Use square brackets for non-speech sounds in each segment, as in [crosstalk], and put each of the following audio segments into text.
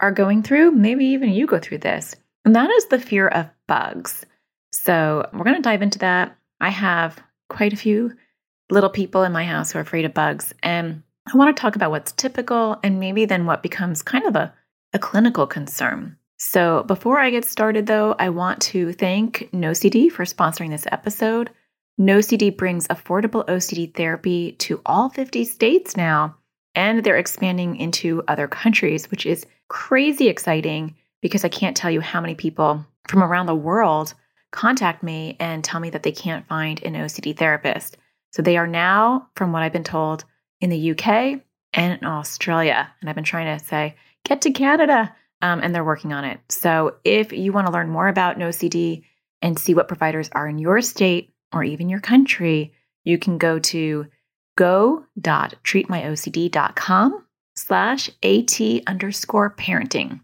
are going through. Maybe even you go through this, and that is the fear of bugs. So, we're going to dive into that. I have quite a few little people in my house who are afraid of bugs, and I want to talk about what's typical and maybe then what becomes kind of a, a clinical concern. So, before I get started, though, I want to thank NoCD for sponsoring this episode. NoCD brings affordable OCD therapy to all 50 states now, and they're expanding into other countries, which is crazy exciting because I can't tell you how many people from around the world contact me and tell me that they can't find an OCD therapist. So they are now, from what I've been told, in the UK and in Australia. And I've been trying to say, get to Canada. Um, and they're working on it. So if you want to learn more about NoCD and see what providers are in your state, or even your country, you can go to go.treatmyocd.com slash at underscore parenting.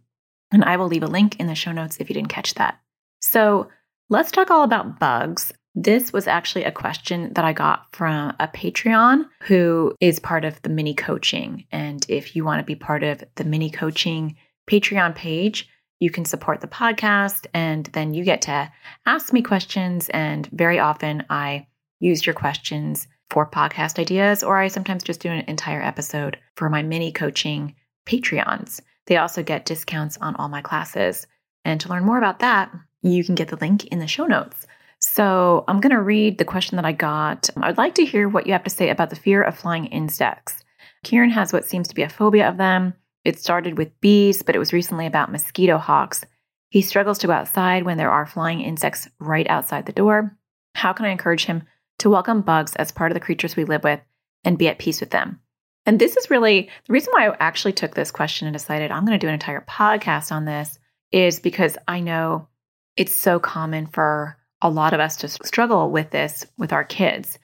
And I will leave a link in the show notes if you didn't catch that. So let's talk all about bugs. This was actually a question that I got from a Patreon who is part of the mini coaching. And if you want to be part of the mini coaching Patreon page, you can support the podcast and then you get to ask me questions. And very often I use your questions for podcast ideas, or I sometimes just do an entire episode for my mini coaching Patreons. They also get discounts on all my classes. And to learn more about that, you can get the link in the show notes. So I'm going to read the question that I got. I'd like to hear what you have to say about the fear of flying insects. Kieran has what seems to be a phobia of them. It started with bees, but it was recently about mosquito hawks. He struggles to go outside when there are flying insects right outside the door. How can I encourage him to welcome bugs as part of the creatures we live with and be at peace with them? And this is really the reason why I actually took this question and decided I'm going to do an entire podcast on this is because I know it's so common for a lot of us to struggle with this with our kids.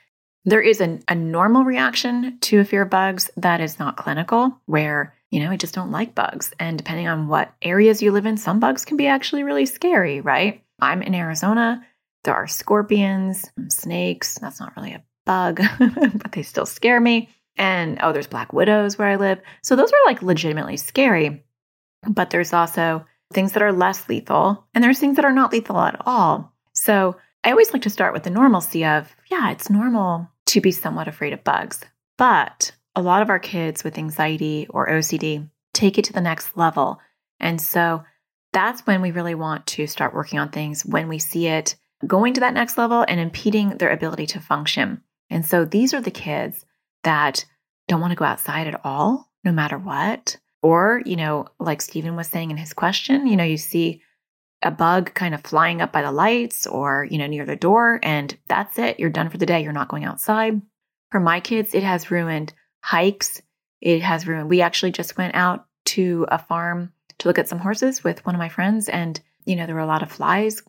There is an, a normal reaction to a fear of bugs that is not clinical, where you know, I just don't like bugs. And depending on what areas you live in, some bugs can be actually really scary, right? I'm in Arizona. There are scorpions, snakes. That's not really a bug, [laughs] but they still scare me. And oh, there's black widows where I live. So those are like legitimately scary. But there's also things that are less lethal, and there's things that are not lethal at all. So I always like to start with the normalcy of, yeah, it's normal to be somewhat afraid of bugs. But a lot of our kids with anxiety or OCD take it to the next level. And so that's when we really want to start working on things when we see it going to that next level and impeding their ability to function. And so these are the kids that don't want to go outside at all, no matter what. Or, you know, like Stephen was saying in his question, you know, you see a bug kind of flying up by the lights or, you know, near the door, and that's it. You're done for the day. You're not going outside. For my kids, it has ruined hikes. It has ruined. We actually just went out to a farm to look at some horses with one of my friends, and you know there were a lot of flies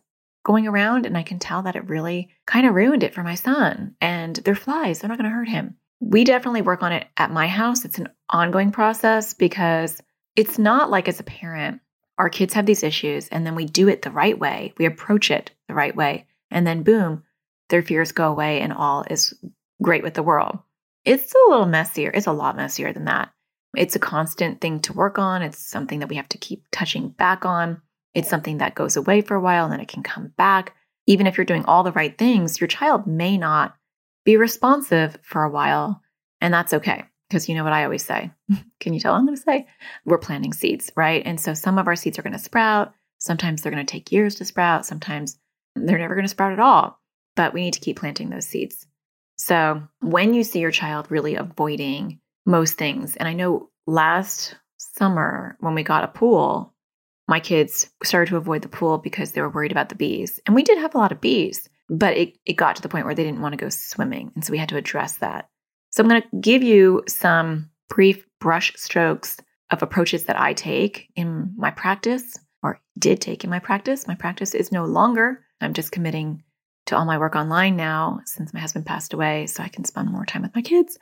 going around, and I can tell that it really kind of ruined it for my son. And they're flies; they're not going to hurt him. We definitely work on it at my house. It's an ongoing process because it's not like as a parent, our kids have these issues, and then we do it the right way. We approach it the right way, and then boom, their fears go away, and all is great with the world. It's a little messier. It's a lot messier than that. It's a constant thing to work on. It's something that we have to keep touching back on. It's something that goes away for a while and then it can come back. Even if you're doing all the right things, your child may not be responsive for a while. And that's okay. Because you know what I always say? [laughs] can you tell I'm going to say? We're planting seeds, right? And so some of our seeds are going to sprout. Sometimes they're going to take years to sprout. Sometimes they're never going to sprout at all. But we need to keep planting those seeds. So when you see your child really avoiding most things, and I know last summer when we got a pool, my kids started to avoid the pool because they were worried about the bees. And we did have a lot of bees, but it, it got to the point where they didn't want to go swimming. And so we had to address that. So I'm going to give you some brief brush strokes of approaches that I take in my practice or did take in my practice. My practice is no longer. I'm just committing to all my work online now since my husband passed away so I can spend more time with my kids.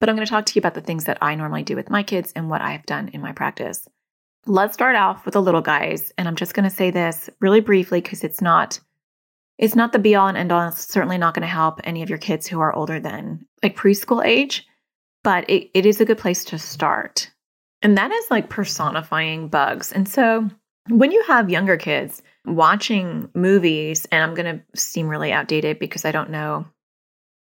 But I'm going to talk to you about the things that I normally do with my kids and what I've done in my practice. Let's start off with the little guys, and I'm just going to say this really briefly because it's not it's not the be all and end all. It's certainly not going to help any of your kids who are older than like preschool age, but it, it is a good place to start. And that is like personifying bugs. And so when you have younger kids watching movies, and I'm going to seem really outdated because I don't know,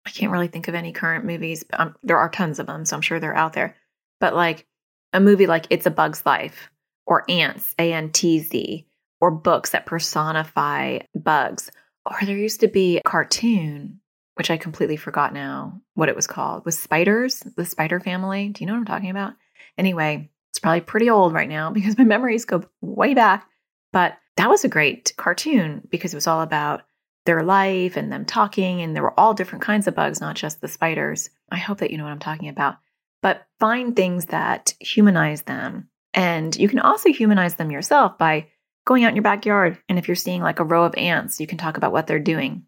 I can't really think of any current movies. Um, there are tons of them, so I'm sure they're out there. But like a movie like It's a Bug's Life or Antz, A N T Z, or books that personify bugs. Or there used to be a cartoon, which I completely forgot now what it was called, with spiders, the spider family. Do you know what I'm talking about? Anyway, it's probably pretty old right now [laughs] because my memories go way back. But that was a great cartoon because it was all about their life and them talking, and there were all different kinds of bugs, not just the spiders. I hope that you know what I'm talking about. But find things that humanize them. And you can also humanize them yourself by going out in your backyard. And if you're seeing like a row of ants, you can talk about what they're doing.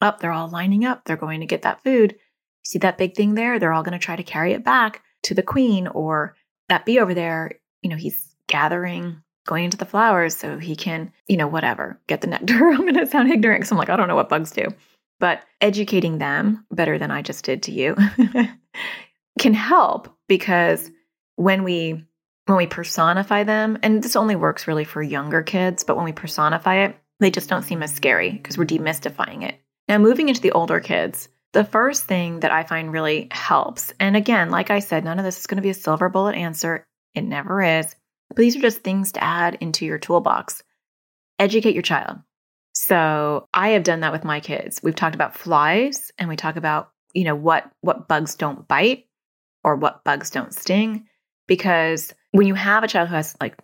Up, oh, they're all lining up. They're going to get that food. See that big thing there? They're all going to try to carry it back to the queen or that bee over there, you know, he's gathering, going into the flowers so he can, you know, whatever, get the nectar. [laughs] I'm going to sound ignorant because I'm like, I don't know what bugs do. But educating them better than I just did to you [laughs] can help because when we when we personify them and this only works really for younger kids but when we personify it they just don't seem as scary because we're demystifying it now moving into the older kids the first thing that I find really helps, and again, like I said, none of this is going to be a silver bullet answer. It never is. But these are just things to add into your toolbox. Educate your child. So I have done that with my kids. We've talked about flies and we talk about, you know, what what bugs don't bite or what bugs don't sting because when you have a child who has like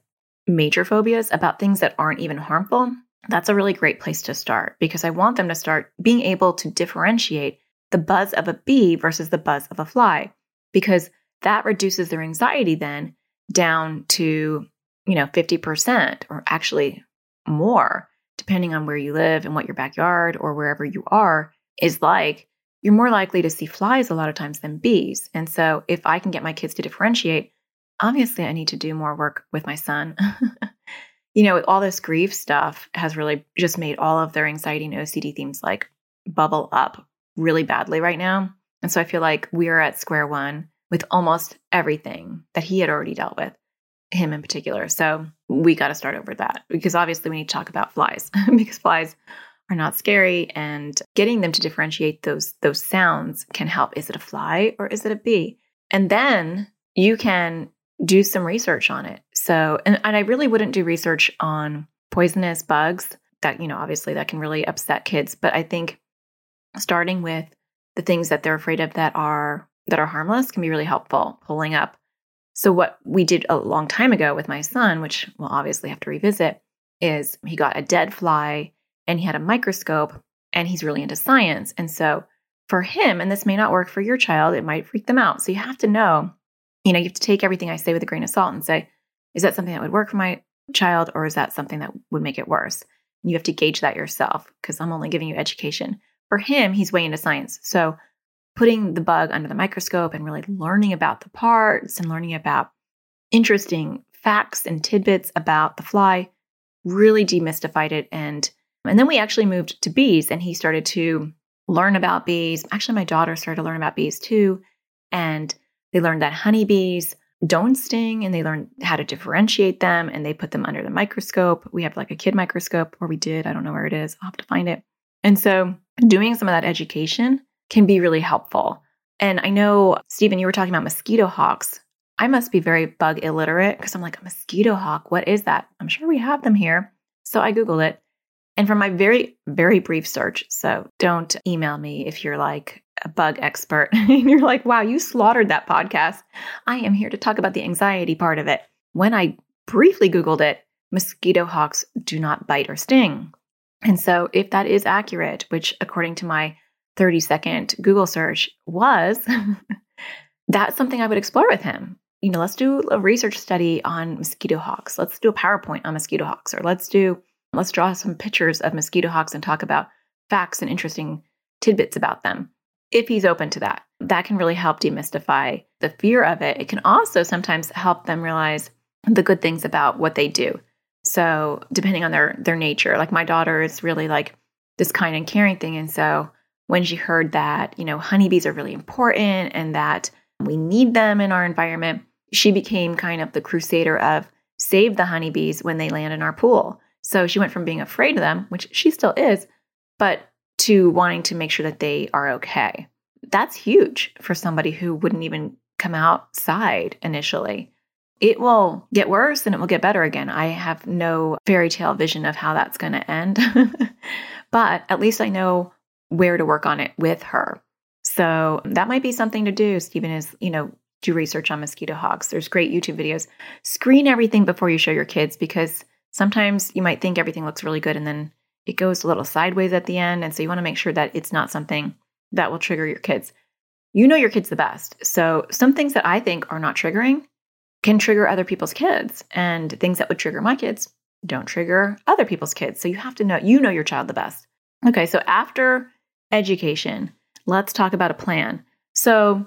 major phobias about things that aren't even harmful, that's a really great place to start because I want them to start being able to differentiate the buzz of a bee versus the buzz of a fly, because that reduces their anxiety then down to, you know, 50% or actually more, depending on where you live and what your backyard or wherever you are is like. You're more likely to see flies a lot of times than bees. And so if I can get my kids to differentiate, obviously I need to do more work with my son. [laughs] you know, all this grief stuff has really just made all of their anxiety and OCD themes like bubble up really badly right now. And so I feel like we're at square one with almost everything that he had already dealt with, him in particular. So we got to start over that because obviously we need to talk about flies [laughs] because flies are not scary and getting them to differentiate those those sounds can help. Is it a fly or is it a bee? And then you can do some research on it. So and, and I really wouldn't do research on poisonous bugs that, you know, obviously that can really upset kids. But I think starting with the things that they're afraid of that are that are harmless can be really helpful pulling up so what we did a long time ago with my son which we'll obviously have to revisit is he got a dead fly and he had a microscope and he's really into science and so for him and this may not work for your child it might freak them out so you have to know you know you have to take everything i say with a grain of salt and say is that something that would work for my child or is that something that would make it worse? And you have to gauge that yourself because i'm only giving you education. For him, he's way into science. So putting the bug under the microscope and really learning about the parts and learning about interesting facts and tidbits about the fly really demystified it. And and then we actually moved to bees and he started to learn about bees. Actually my daughter started to learn about bees too. And they learned that honeybees don't sting and they learned how to differentiate them and they put them under the microscope we have like a kid microscope or we did i don't know where it is i'll have to find it and so doing some of that education can be really helpful. And I know, Stephen, you were talking about mosquito hawks. I must be very bug illiterate because I'm like, a mosquito hawk, what is that? I'm sure we have them here. So I Googled it. And from my very, very brief search, so don't email me if you're like a bug expert [laughs] and you're like, wow, you slaughtered that podcast. I am here to talk about the anxiety part of it. When I briefly Googled it, mosquito hawks do not bite or sting. And so, if that is accurate, which according to my 30 second Google search was, [laughs] that's something I would explore with him. you know, let's do a research study on mosquito hawks. Let's do a PowerPoint on mosquito hawks, or let's do, let's draw some pictures of mosquito hawks and talk about facts and interesting tidbits about them. If he's open to that, that can really help demystify the fear of it. It can also sometimes help them realize the good things about what they do. So, depending on their their nature, like my daughter is really like this kind and caring thing, and so when she heard that, you know, honeybees are really important and that we need them in our environment, she became kind of the crusader of save the honeybees when they land in our pool. So she went from being afraid of them, which she still is, but to wanting to make sure that they are okay. That's huge for somebody who wouldn't even come outside initially. It will get worse and it will get better again. I have no fairy tale vision of how that's going to end. [laughs] but at least I know where to work on it with her. So that might be something to do, Stephen, is, you know, do research on mosquito hawks. There's great YouTube videos. Screen everything before you show your kids because sometimes you might think everything looks really good and then it goes a little sideways at the end. And so you want to make sure that it's not something that will trigger your kids. You know your kids the best. So some things that I think are not triggering can trigger other people's kids. And things that would trigger my kids don't trigger other people's kids. So you have to know, you know your child the best. Okay, so after education, let's talk about a plan. So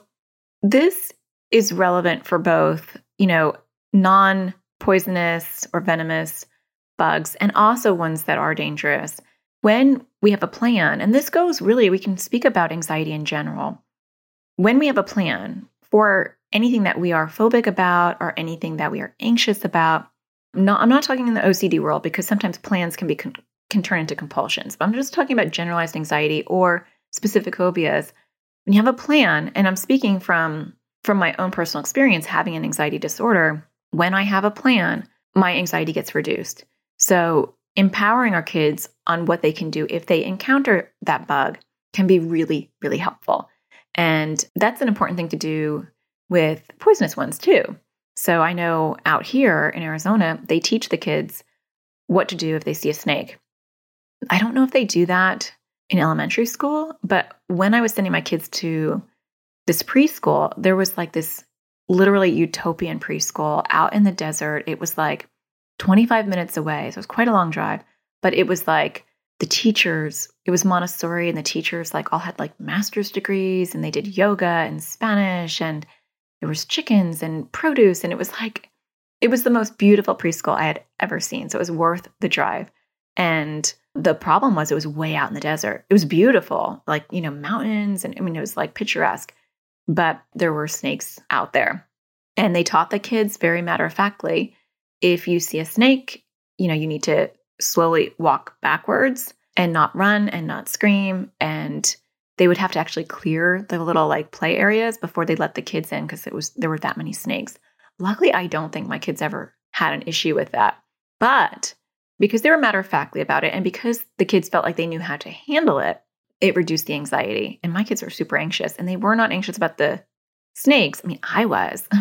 this is relevant for both, you know, non poisonous or venomous bugs and also ones that are dangerous. When we have a plan, and this goes really, we can speak about anxiety in general. When we have a plan for anything that we are phobic about or anything that we are anxious about, not, I'm not talking in the OCD world because sometimes plans can be con- can turn into compulsions. But I'm just talking about generalized anxiety or specific phobias. When you have a plan, and I'm speaking from from my own personal experience having an anxiety disorder, when I have a plan, my anxiety gets reduced. So, empowering our kids on what they can do if they encounter that bug can be really, really helpful. And that's an important thing to do with poisonous ones too. So, I know out here in Arizona, they teach the kids what to do if they see a snake. I don't know if they do that in elementary school, but when I was sending my kids to this preschool, there was like this literally utopian preschool out in the desert. It was like 25 minutes away. So it was quite a long drive, but it was like the teachers, it was Montessori, and the teachers like all had like master's degrees and they did yoga and Spanish and there was chickens and produce. And it was like, it was the most beautiful preschool I had ever seen. So it was worth the drive. And the problem was it was way out in the desert. It was beautiful, like, you know, mountains. And I mean, it was like picturesque, but there were snakes out there. And they taught the kids very matter of factly if you see a snake, you know, you need to slowly walk backwards and not run and not scream. And they would have to actually clear the little like play areas before they let the kids in because it was there were that many snakes. Luckily, I don't think my kids ever had an issue with that. But because they were matter of factly about it and because the kids felt like they knew how to handle it, it reduced the anxiety. And my kids were super anxious and they were not anxious about the snakes. I mean, I was. [laughs]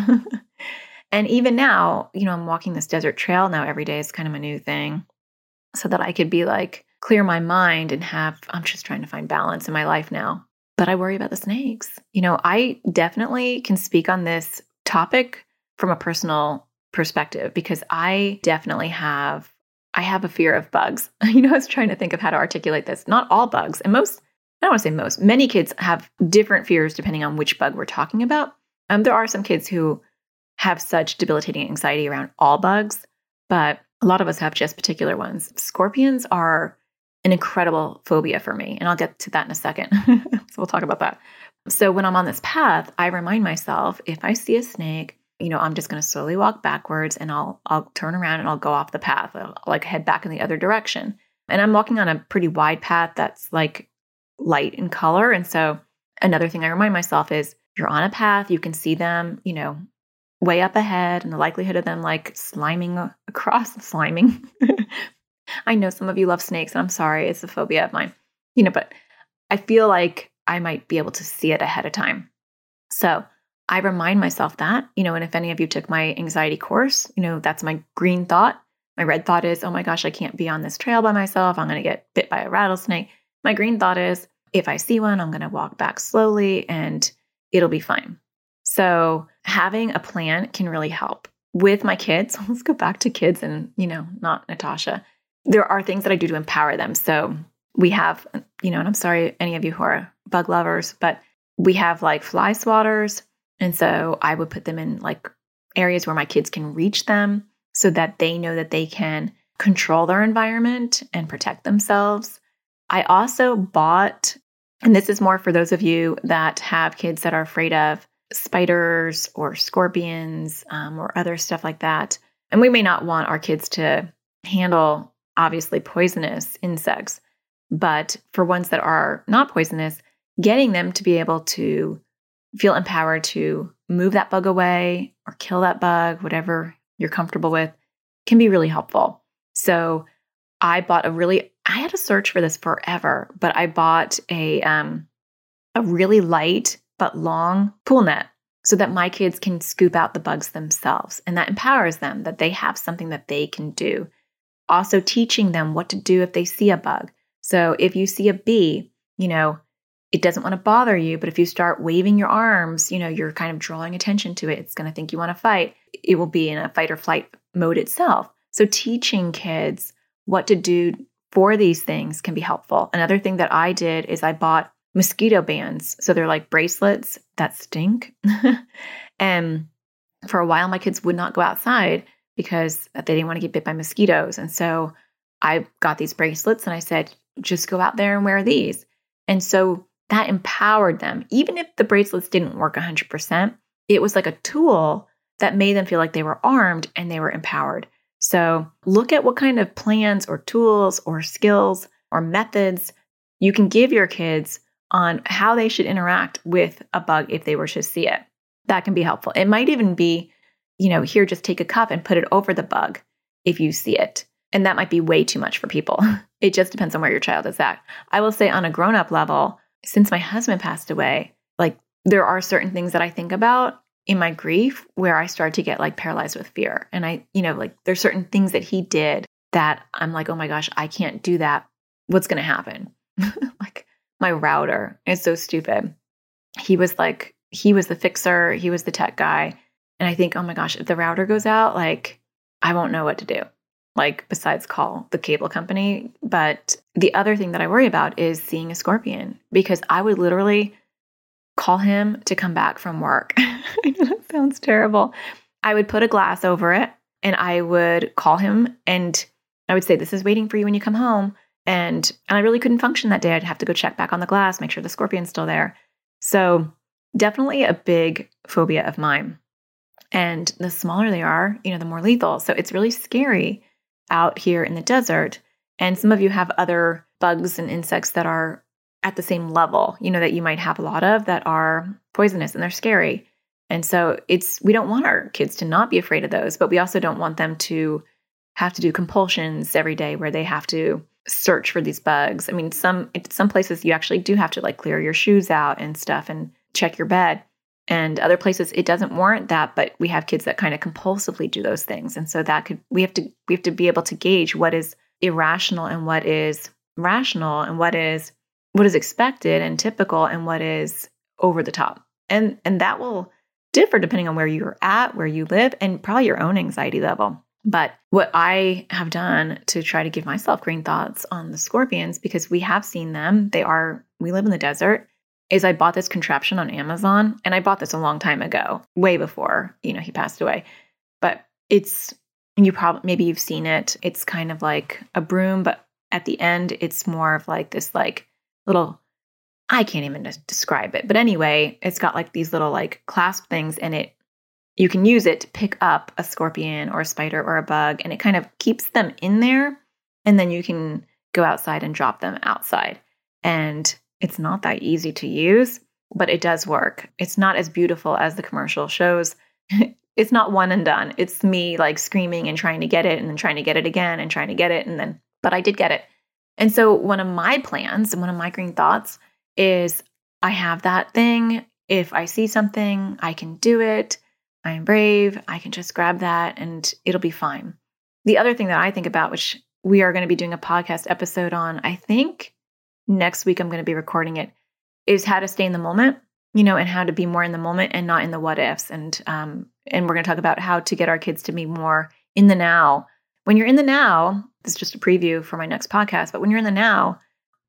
and even now, you know, I'm walking this desert trail now every day is kind of a new thing so that I could be like, clear my mind and have, I'm just trying to find balance in my life now. But I worry about the snakes. You know, I definitely can speak on this topic from a personal perspective because I definitely have I have a fear of bugs. [laughs] You know, I was trying to think of how to articulate this. Not all bugs, and most, I don't want to say most, many kids have different fears depending on which bug we're talking about. Um, there are some kids who have such debilitating anxiety around all bugs, but a lot of us have just particular ones. Scorpions are an incredible phobia for me, and I'll get to that in a second. [laughs] so we'll talk about that. So when I'm on this path, I remind myself if I see a snake, you know, I'm just going to slowly walk backwards and I'll I'll turn around and I'll go off the path. I'll, like head back in the other direction. And I'm walking on a pretty wide path that's like light in color. And so another thing I remind myself is you're on a path, you can see them, you know, way up ahead and the likelihood of them like sliming across [laughs] sliming. I know some of you love snakes and I'm sorry, it's a phobia of mine. You know, but I feel like I might be able to see it ahead of time. So I remind myself that, you know, and if any of you took my anxiety course, you know, that's my green thought. My red thought is, oh my gosh, I can't be on this trail by myself. I'm going to get bit by a rattlesnake. My green thought is, if I see one, I'm going to walk back slowly and it'll be fine. So having a plan can really help. With my kids, [laughs] let's go back to kids and, you know, not Natasha. There are things that I do to empower them. So we have, you know, and I'm sorry, any of you who are bug lovers, but we have like fly swatters. And so I would put them in like areas where my kids can reach them so that they know that they can control their environment and protect themselves. I also bought, and this is more for those of you that have kids that are afraid of spiders or scorpions um, or other stuff like that. And we may not want our kids to handle obviously poisonous insects, but for ones that are not poisonous, getting them to be able to feel empowered to move that bug away or kill that bug, whatever you're comfortable with, can be really helpful. So I bought a really I had a search for this forever, but I bought a um a really light but long pool net so that my kids can scoop out the bugs themselves and that empowers them that they have something that they can do. Also teaching them what to do if they see a bug. So if you see a bee, you know, it doesn't want to bother you, but if you start waving your arms, you know, you're kind of drawing attention to it. It's going to think you want to fight. It will be in a fight or flight mode itself. So teaching kids what to do for these things can be helpful. Another thing that I did is I bought mosquito bands. So they're like bracelets that stink. [laughs] and for a while, my kids would not go outside because they didn't want to get bit by mosquitoes. And so I got these bracelets and I said, just go out there and wear these. And so that empowered them. Even if the bracelets didn't work 100%, it was like a tool that made them feel like they were armed and they were empowered. So look at what kind of plans or tools or skills or methods you can give your kids on how they should interact with a bug if they were to see it. That can be helpful. It might even be, you know, here, just take a cup and put it over the bug if you see it. And that might be way too much for people. [laughs] It just depends on where your child is at. I will say, on a grown up level, since my husband passed away, like there are certain things that I think about in my grief where I start to get like paralyzed with fear. And I, you know, like there's certain things that he did that I'm like, oh my gosh, I can't do that. What's going to happen? [laughs] like my router is so stupid. He was like, he was the fixer, he was the tech guy. And I think, oh my gosh, if the router goes out, like I won't know what to do, like besides call the cable company. But the other thing that I worry about is seeing a scorpion because I would literally call him to come back from work. [laughs] I know that sounds terrible. I would put a glass over it and I would call him and I would say, This is waiting for you when you come home. And, and I really couldn't function that day. I'd have to go check back on the glass, make sure the scorpion's still there. So, definitely a big phobia of mine. And the smaller they are, you know, the more lethal. So, it's really scary out here in the desert. And some of you have other bugs and insects that are at the same level, you know, that you might have a lot of that are poisonous and they're scary. And so it's, we don't want our kids to not be afraid of those, but we also don't want them to have to do compulsions every day where they have to search for these bugs. I mean, some, some places you actually do have to like clear your shoes out and stuff and check your bed. And other places it doesn't warrant that, but we have kids that kind of compulsively do those things. And so that could, we have to, we have to be able to gauge what is irrational and what is rational and what is what is expected and typical and what is over the top. And and that will differ depending on where you're at, where you live, and probably your own anxiety level. But what I have done to try to give myself green thoughts on the scorpions, because we have seen them, they are, we live in the desert, is I bought this contraption on Amazon. And I bought this a long time ago, way before, you know, he passed away. But it's, you probably, maybe you've seen it. It's kind of like a broom, but at the end, it's more of like this, like, little I can't even describe it. But anyway, it's got like these little like clasp things and it you can use it to pick up a scorpion or a spider or a bug and it kind of keeps them in there and then you can go outside and drop them outside. And it's not that easy to use, but it does work. It's not as beautiful as the commercial shows. [laughs] it's not one and done. It's me like screaming and trying to get it and then trying to get it again and trying to get it and then but I did get it. And so, one of my plans and one of my green thoughts is I have that thing. If I see something, I can do it. I am brave. I can just grab that and it'll be fine. The other thing that I think about, which we are going to be doing a podcast episode on, I think next week I'm going to be recording it, is how to stay in the moment. you know, and how to be more in the moment and not in the what ifs. And um, and we're going to talk about how to get our kids to be more in the now. When you're in the now, this is just a preview for my next podcast, but when you're in the now,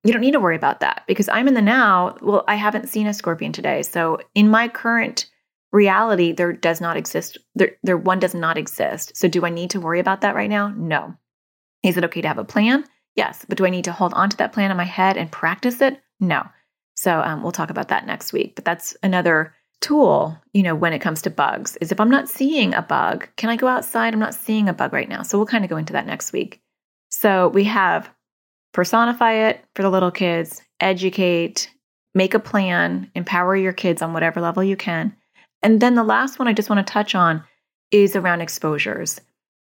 you don't need to worry about that because I'm in the now. Well, I haven't seen a scorpion today. So in my current reality, there does not exist. There, there one does not exist. So do I need to worry about that right now? No. Is it okay to have a plan? Yes. But do I need to hold on to that plan in my head and practice it? No. So um, we'll talk about that next week. But that's another tool, you know, when it comes to bugs is if I'm not seeing a bug, can I go outside? I'm not seeing a bug right now. So we'll kind of go into that next week. So we have personify it for the little kids, educate, make a plan, empower your kids on whatever level you can. And then the last one I just want to touch on is around exposures.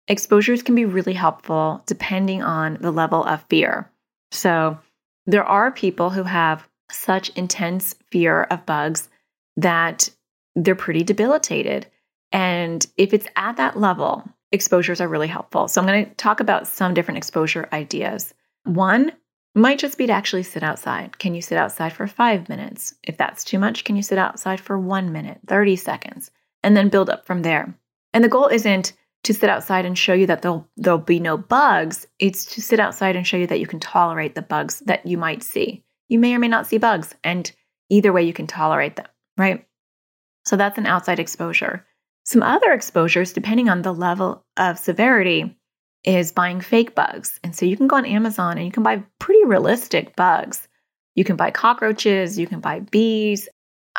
Exposures can be really helpful depending on the level of fear. So, there are people who have such intense fear of bugs that they're pretty debilitated. And if it's at that level, exposures are really helpful. So, I'm going to talk about some different exposure ideas. One might just be to actually sit outside. Can you sit outside for five minutes? If that's too much, can you sit outside for one minute, 30 seconds, and then build up from there? And the goal isn't to sit outside and show you that there'll, there'll be no bugs. It's to sit outside and show you that you can tolerate the bugs that you might see. You may or may not see bugs, and either way, you can tolerate them, right? So that's an outside exposure. Some other exposures, depending on the level of severity, is buying fake bugs. And so you can go on Amazon and you can buy pretty realistic bugs. You can buy cockroaches, you can buy bees.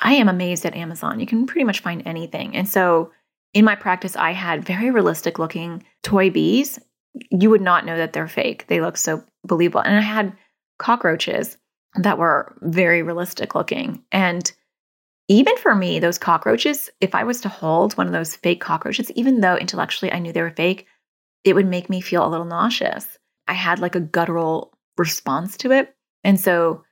I am amazed at Amazon. You can pretty much find anything. And so in my practice, I had very realistic looking toy bees. You would not know that they're fake. They look so believable. And I had cockroaches that were very realistic looking. And even for me, those cockroaches, if I was to hold one of those fake cockroaches, even though intellectually I knew they were fake, it would make me feel a little nauseous. I had like a guttural response to it. And so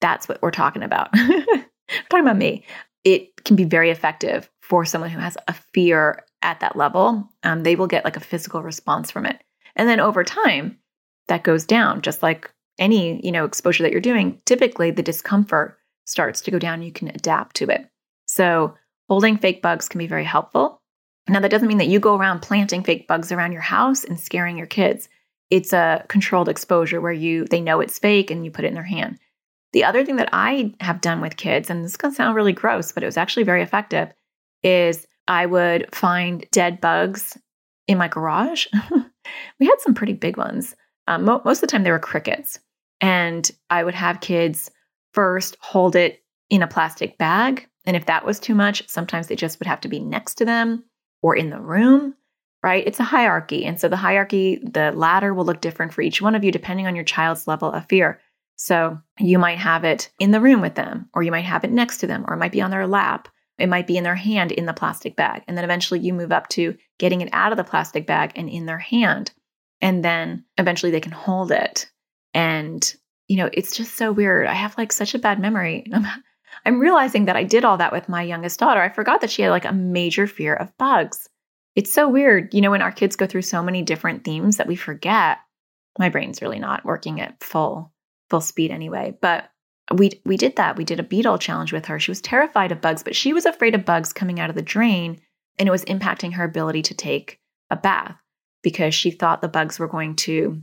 that's what we're talking about. [laughs] talking about me. It can be very effective for someone who has a fear at that level. Um, they will get like a physical response from it. And then over time, that goes down, just like any, you know, exposure that you're doing. Typically, the discomfort starts to go down. You can adapt to it. So holding fake bugs can be very helpful. Now, that doesn't mean that you go around planting fake bugs around your house and scaring your kids. It's a controlled exposure where you they know it's fake and you put it in their hand. The other thing that I have done with kids, and this to sound really gross, but it was actually very effective, is I would find dead bugs in my garage. [laughs] we had some pretty big ones. Um, mo- most of the time, they were crickets. And I would have kids first hold it in a plastic bag. And if that was too much, sometimes they just would have to be next to them or in the room, right? It's a hierarchy. And so the hierarchy, the ladder will look different for each one of you depending on your child's level of fear. So you might have it in the room with them, or you might have it next to them, or it might be on their lap. It might be in their hand in the plastic bag. And then eventually you move up to getting it out of the plastic bag and in their hand. And then eventually they can hold it. And, you know, it's just so weird. I have like such a bad memory. [laughs] I'm realizing that I did all that with my youngest daughter. I forgot that she had like a major fear of bugs. It's so weird, you know, when our kids go through so many different themes that we forget. My brain's really not working at full full speed anyway, but we we did that. We did a beetle challenge with her. She was terrified of bugs, but she was afraid of bugs coming out of the drain and it was impacting her ability to take a bath because she thought the bugs were going to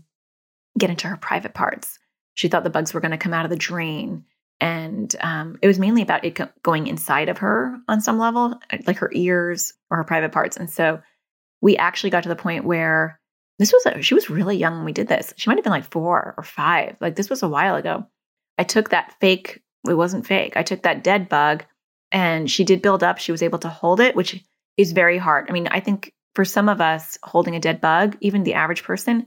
get into her private parts. She thought the bugs were going to come out of the drain and um, it was mainly about it going inside of her on some level like her ears or her private parts. And so we actually got to the point where this was a, she was really young when we did this. She might have been like four or five. Like this was a while ago. I took that fake it wasn't fake. I took that dead bug and she did build up. She was able to hold it which is very hard. I mean i think for some of us holding a dead bug even the average person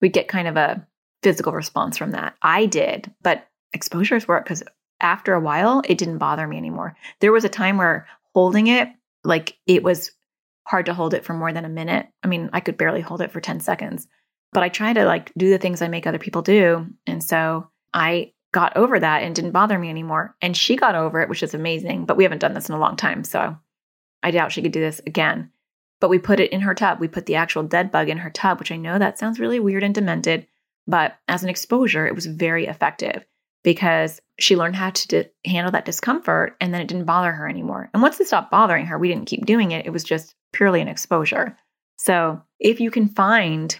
we get kind of a physical response from that. I did but exposures work because after a while, it didn't bother me anymore. There was a time where holding it, like it was hard to hold it for more than a minute. I mean, I could barely hold it for 10 seconds, but I try to like do the things I make other people do. And so I got over that and didn't bother me anymore. And she got over it, which is amazing, but we haven't done this in a long time. So I doubt she could do this again. But we put it in her tub. We put the actual dead bug in her tub, which I know that sounds really weird and demented, but as an exposure, it was very effective. Because she learned how to handle that discomfort and then it didn't bother her anymore. And once it stopped bothering her, we didn't keep doing it. It was just purely an exposure. So if you can find,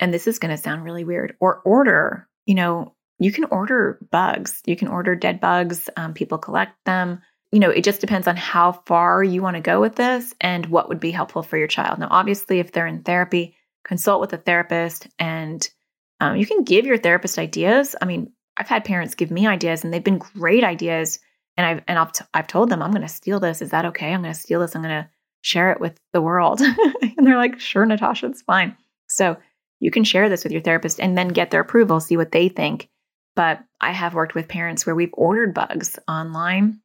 and this is going to sound really weird, or order, you know, you can order bugs, you can order dead bugs, um, people collect them. You know, it just depends on how far you want to go with this and what would be helpful for your child. Now, obviously, if they're in therapy, consult with a therapist and um, you can give your therapist ideas. I mean, I've had parents give me ideas and they've been great ideas. And I've and I've, t- I've told them I'm going to steal this. Is that okay? I'm going to steal this. I'm going to share it with the world. [laughs] and they're like, sure, Natasha, it's fine. So you can share this with your therapist and then get their approval, see what they think. But I have worked with parents where we've ordered bugs online.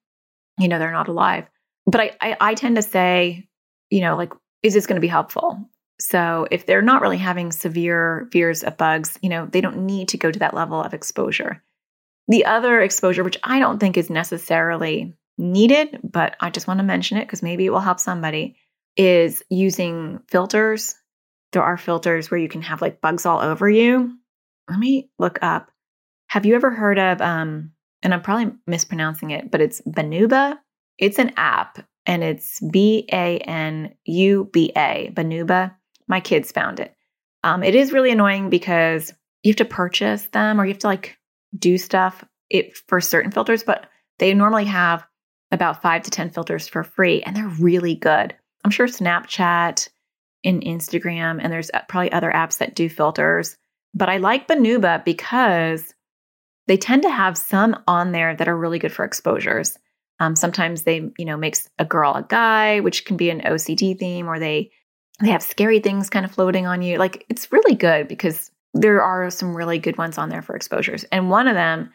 You know, they're not alive. But I, I, I tend to say, you know, like, is this going to be helpful? So if they're not really having severe fears of bugs, you know, they don't need to go to that level of exposure. The other exposure, which I don't think is necessarily needed, but I just want to mention it because maybe it will help somebody, is using filters. There are filters where you can have like bugs all over you. Let me look up. Have you ever heard of um and I'm probably mispronouncing it, but it's Banuba. It's an app and it's B A N U B A, Banuba. My kids found it. Um, it is really annoying because you have to purchase them or you have to like do stuff it for certain filters, but they normally have about five to 10 filters for free and they're really good. I'm sure Snapchat and Instagram, and there's uh, probably other apps that do filters, but I like Banuba because they tend to have some on there that are really good for exposures. Um, sometimes they, you know, makes a girl a guy, which can be an OCD theme, or they they have scary things kind of floating on you. Like it's really good because there are some really good ones on there for exposures. And one of them,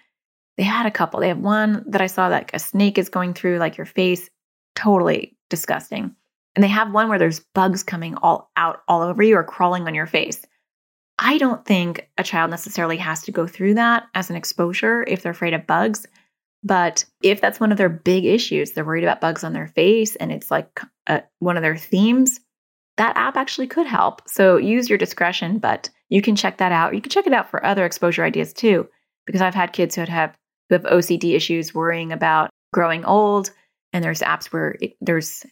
they had a couple. They have one that I saw like a snake is going through like your face, totally disgusting. And they have one where there's bugs coming all out all over you or crawling on your face. I don't think a child necessarily has to go through that as an exposure if they're afraid of bugs. But if that's one of their big issues, they're worried about bugs on their face and it's like a, one of their themes, that app actually could help. So use your discretion, but you can check that out. You can check it out for other exposure ideas too, because I've had kids who have who have OCD issues worrying about growing old, and there's apps where it, there's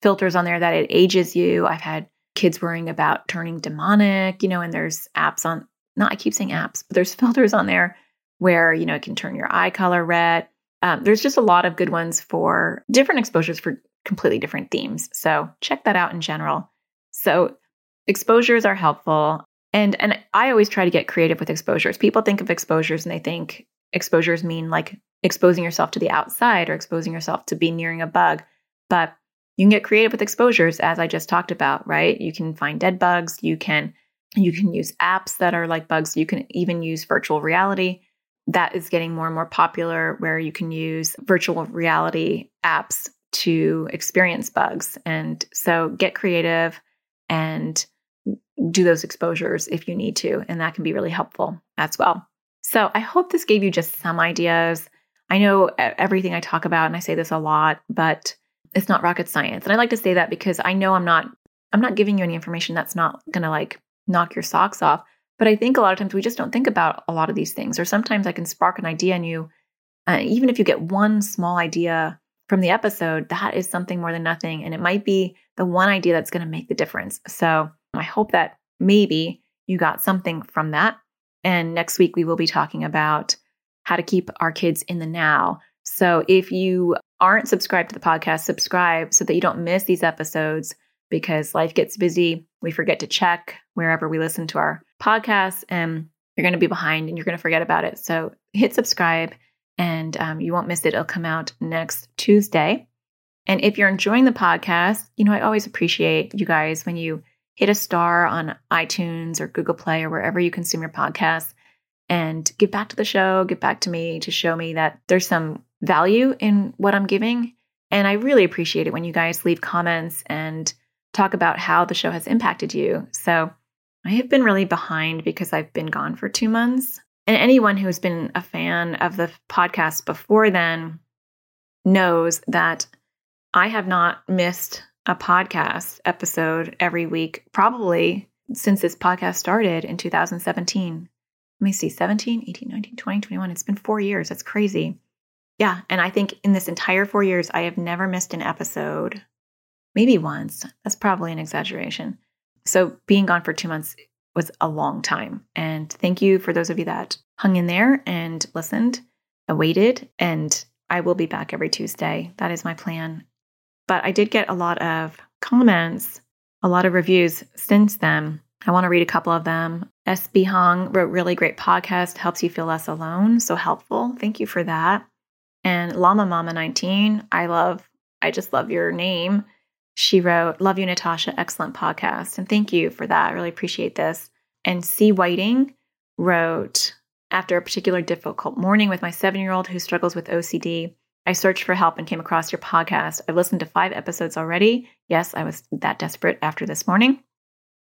filters on there that it ages you. I've had kids worrying about turning demonic, you know, and there's apps on. Not I keep saying apps, but there's [laughs] filters on there where you know it can turn your eye color red. Um, there's just a lot of good ones for different exposures for completely different themes. So check that out in general. So exposures are helpful. And and I always try to get creative with exposures. People think of exposures and they think exposures mean like exposing yourself to the outside or exposing yourself to be nearing a bug. But you can get creative with exposures as I just talked about, right? You can find dead bugs, you can you can use apps that are like bugs, you can even use virtual reality. That is getting more and more popular where you can use virtual reality apps to experience bugs. And so get creative and do those exposures if you need to. And that can be really helpful as well. So I hope this gave you just some ideas. I know everything I talk about, and I say this a lot, but it's not rocket science. And I like to say that because I know I'm not I'm not giving you any information that's not gonna like knock your socks off. But I think a lot of times we just don't think about a lot of these things. Or sometimes I can spark an idea in you. Uh, even if you get one small idea from the episode, that is something more than nothing. And it might be the one idea that's going to make the difference. So I hope that maybe you got something from that. And next week, we will be talking about how to keep our kids in the now. So if you aren't subscribed to the podcast, subscribe so that you don't miss these episodes because life gets busy. We forget to check wherever we listen to our podcasts, and you're going to be behind and you're going to forget about it. So hit subscribe and um, you won't miss it. It'll come out next Tuesday. And if you're enjoying the podcast, you know, I always appreciate you guys when you hit a star on iTunes or Google Play or wherever you consume your podcasts and give back to the show, give back to me to show me that there's some value in what I'm giving. And I really appreciate it when you guys leave comments and talk about how the show has impacted you. So I have been really behind because I've been gone for two months. And anyone who's been a fan of the podcast before then knows that I have not missed a podcast episode every week, probably since this podcast started in 2017. Let me see, 17, 18, 19, 20, 21. It's been four years. That's crazy. Yeah. And I think in this entire four years, I have never missed an episode. Maybe once. That's probably an exaggeration. So being gone for two months was a long time. And thank you for those of you that hung in there and listened, awaited, and I will be back every Tuesday. That is my plan. But I did get a lot of comments, a lot of reviews since then. I want to read a couple of them. SB Hong wrote really great podcast, helps you feel less alone. So helpful. Thank you for that. And Llama Mama 19, I love, I just love your name. She wrote, Love you, Natasha. Excellent podcast. And thank you for that. I really appreciate this. And C. Whiting wrote, After a particular difficult morning with my seven year old who struggles with OCD, I searched for help and came across your podcast. I've listened to five episodes already. Yes, I was that desperate after this morning.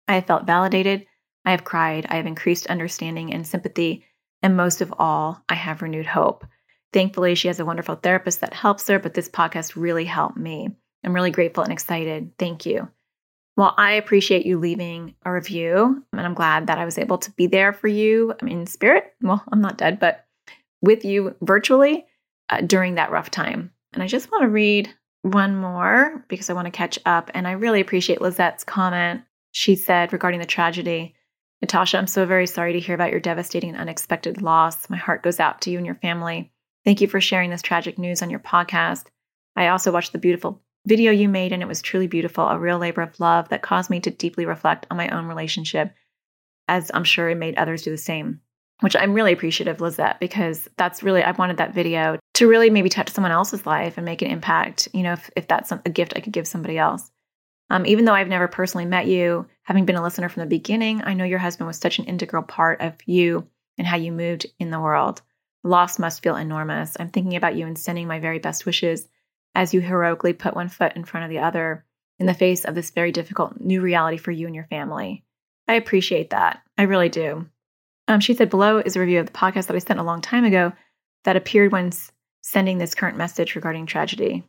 I have felt validated. I have cried. I have increased understanding and sympathy. And most of all, I have renewed hope. Thankfully, she has a wonderful therapist that helps her, but this podcast really helped me. I'm really grateful and excited. Thank you. Well, I appreciate you leaving a review, and I'm glad that I was able to be there for you. I'm in spirit. Well, I'm not dead, but with you virtually uh, during that rough time. And I just want to read one more because I want to catch up. And I really appreciate Lizette's comment. She said regarding the tragedy Natasha, I'm so very sorry to hear about your devastating and unexpected loss. My heart goes out to you and your family. Thank you for sharing this tragic news on your podcast. I also watched the beautiful video you made, and it was truly beautiful, a real labor of love that caused me to deeply reflect on my own relationship, as I'm sure it made others do the same. Which I'm really appreciative, Lizette, because that's really, I wanted that video to really maybe touch someone else's life and make an impact, you know, if, if that's a gift I could give somebody else. Um, even though I've never personally met you, having been a listener from the beginning, I know your husband was such an integral part of you and how you moved in the world. Loss must feel enormous. I'm thinking about you and sending my very best wishes as you heroically put one foot in front of the other in the face of this very difficult new reality for you and your family. I appreciate that. I really do. Um, she said below is a review of the podcast that I sent a long time ago that appeared when sending this current message regarding tragedy.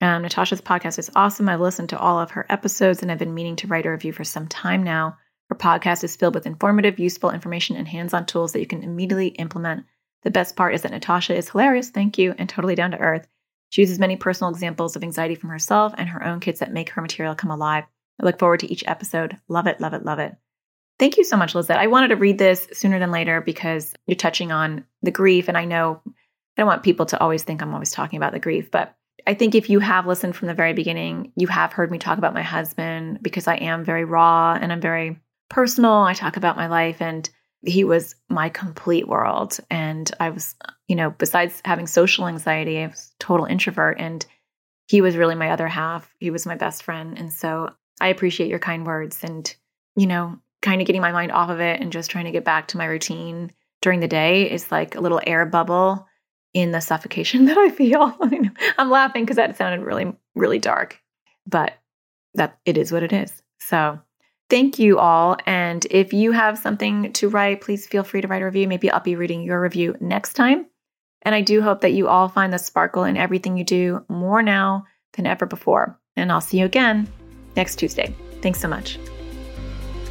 Um, Natasha's podcast is awesome. I've listened to all of her episodes and I've been meaning to write a review for some time now. Her podcast is filled with informative, useful information and hands on tools that you can immediately implement. The best part is that Natasha is hilarious, thank you, and totally down to earth. She uses many personal examples of anxiety from herself and her own kids that make her material come alive. I look forward to each episode. Love it, love it, love it. Thank you so much, Lizette. I wanted to read this sooner than later because you're touching on the grief. And I know I don't want people to always think I'm always talking about the grief, but I think if you have listened from the very beginning, you have heard me talk about my husband because I am very raw and I'm very personal. I talk about my life and he was my complete world. And I was, you know, besides having social anxiety, I was total introvert. And he was really my other half. He was my best friend. And so I appreciate your kind words and, you know, kind of getting my mind off of it and just trying to get back to my routine during the day is like a little air bubble in the suffocation [laughs] that I feel. [laughs] I'm laughing because that sounded really, really dark, but that it is what it is. So thank you all. And if you have something to write, please feel free to write a review. Maybe I'll be reading your review next time. And I do hope that you all find the sparkle in everything you do more now than ever before. And I'll see you again next Tuesday. Thanks so much.